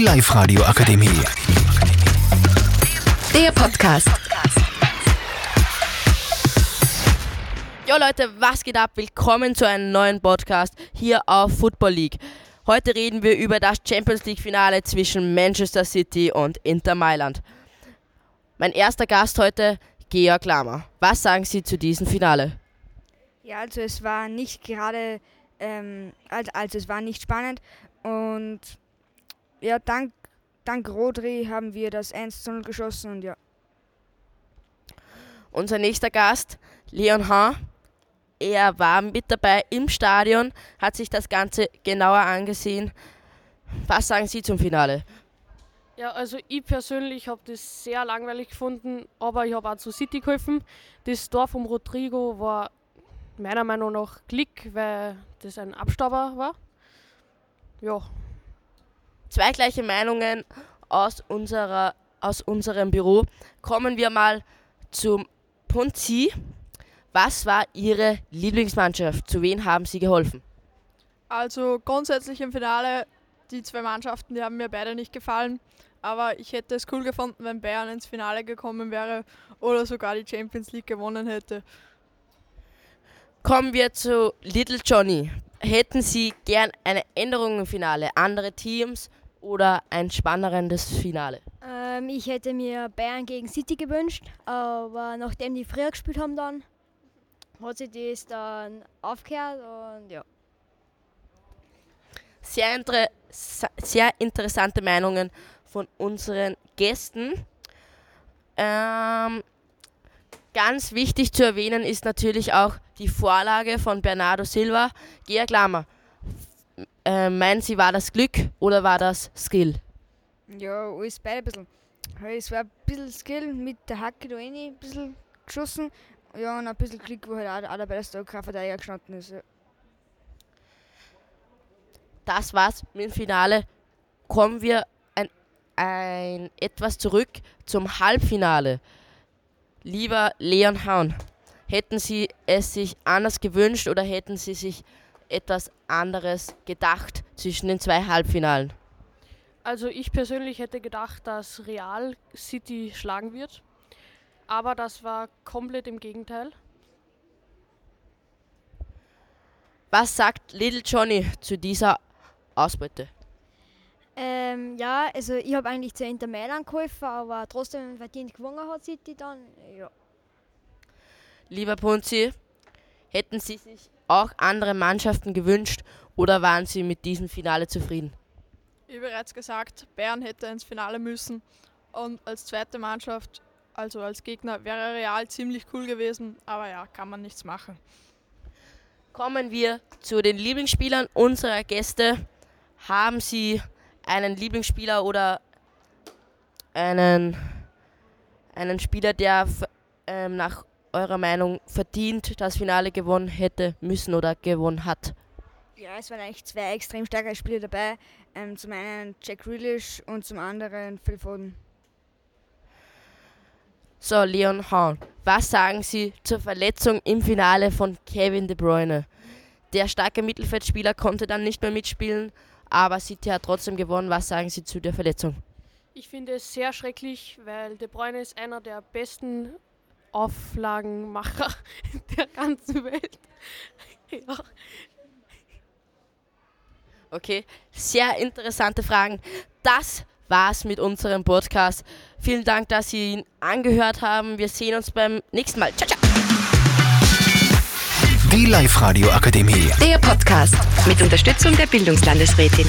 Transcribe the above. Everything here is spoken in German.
Die Live-Radio Akademie. Der Podcast. Jo Leute, was geht ab? Willkommen zu einem neuen Podcast hier auf Football League. Heute reden wir über das Champions League Finale zwischen Manchester City und Inter Mailand. Mein erster Gast heute, Georg Lammer. Was sagen Sie zu diesem Finale? Ja, also es war nicht gerade, ähm, also, also es war nicht spannend und ja, dank, dank Rodri haben wir das 1 zu 0 geschossen und ja. Unser nächster Gast, Leon Hahn. Er war mit dabei im Stadion, hat sich das Ganze genauer angesehen. Was sagen Sie zum Finale? Ja, also ich persönlich habe das sehr langweilig gefunden, aber ich habe auch zu City geholfen. Das Tor vom Rodrigo war meiner Meinung nach Klick, weil das ein Abstauber war. Ja, Zwei gleiche Meinungen aus, unserer, aus unserem Büro. Kommen wir mal zum Punzi. Was war Ihre Lieblingsmannschaft? Zu wen haben Sie geholfen? Also grundsätzlich im Finale, die zwei Mannschaften, die haben mir beide nicht gefallen. Aber ich hätte es cool gefunden, wenn Bayern ins Finale gekommen wäre oder sogar die Champions League gewonnen hätte. Kommen wir zu Little Johnny. Hätten Sie gern eine Änderung im Finale? Andere Teams oder ein spannendes Finale? Ähm, ich hätte mir Bayern gegen City gewünscht, aber nachdem die früher gespielt haben dann, hat sich das dann aufgehört und ja. Sehr, inter sehr interessante Meinungen von unseren Gästen. Ähm, ganz wichtig zu erwähnen ist natürlich auch die Vorlage von Bernardo Silva. Georg Lammer, äh, meinen Sie, war das Glück oder war das Skill? Ja, alles beide ein bisschen. Es war ein bisschen Skill mit der Hacke da rein, ein bisschen geschossen. Ja, und ein bisschen Glück, wo halt auch, auch dabei der Verteidiger gestanden ist. Ja. Das war's mit dem Finale. Kommen wir ein, ein etwas zurück zum Halbfinale. Lieber Leon Hahn, hätten Sie es sich anders gewünscht oder hätten Sie sich etwas anderes gedacht zwischen den zwei Halbfinalen? also ich persönlich hätte gedacht, dass Real City schlagen wird. Aber das war komplett im Gegenteil. Was sagt Little Johnny zu dieser Ausbeute? Ähm, ja, also ich habe eigentlich zu Inter Mailand geholfen, aber trotzdem verdient gewonnen hat City dann. Ja. Lieber Punzi, hätten Sie sich auch andere Mannschaften gewünscht oder waren Sie mit diesem Finale zufrieden? Wie bereits gesagt, Bayern hätte ins Finale müssen. Und als zweite Mannschaft, also als Gegner, wäre Real ziemlich cool gewesen. Aber ja, kann man nichts machen. Kommen wir zu den Lieblingsspielern unserer Gäste. Haben Sie einen Lieblingsspieler oder einen, einen Spieler, der ähm, nach eurer Meinung verdient das Finale gewonnen hätte müssen oder gewonnen hat? ja, es waren eigentlich zwei extrem starke Spieler dabei. Ähm, zum einen Jack Grealish und zum anderen Phil Foden. So, Leon Hahn, was sagen Sie zur Verletzung im Finale von Kevin De Bruyne? Der starke Mittelfeldspieler konnte dann nicht mehr mitspielen, aber City hat trotzdem gewonnen. Was sagen Sie zu der Verletzung? Ich finde es sehr schrecklich, weil De Bruyne ist einer der besten Auflagenmacher der ganzen Welt. Ja. Okay, sehr interessante Fragen. Das war's mit unserem Podcast. Vielen Dank, dass Sie ihn angehört haben. Wir sehen uns beim nächsten Mal. Ciao, ciao. Die Live-Radio Akademie. Der Podcast mit Unterstützung der Bildungslandesrätin.